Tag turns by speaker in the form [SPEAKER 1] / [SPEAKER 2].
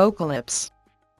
[SPEAKER 1] Vocalypse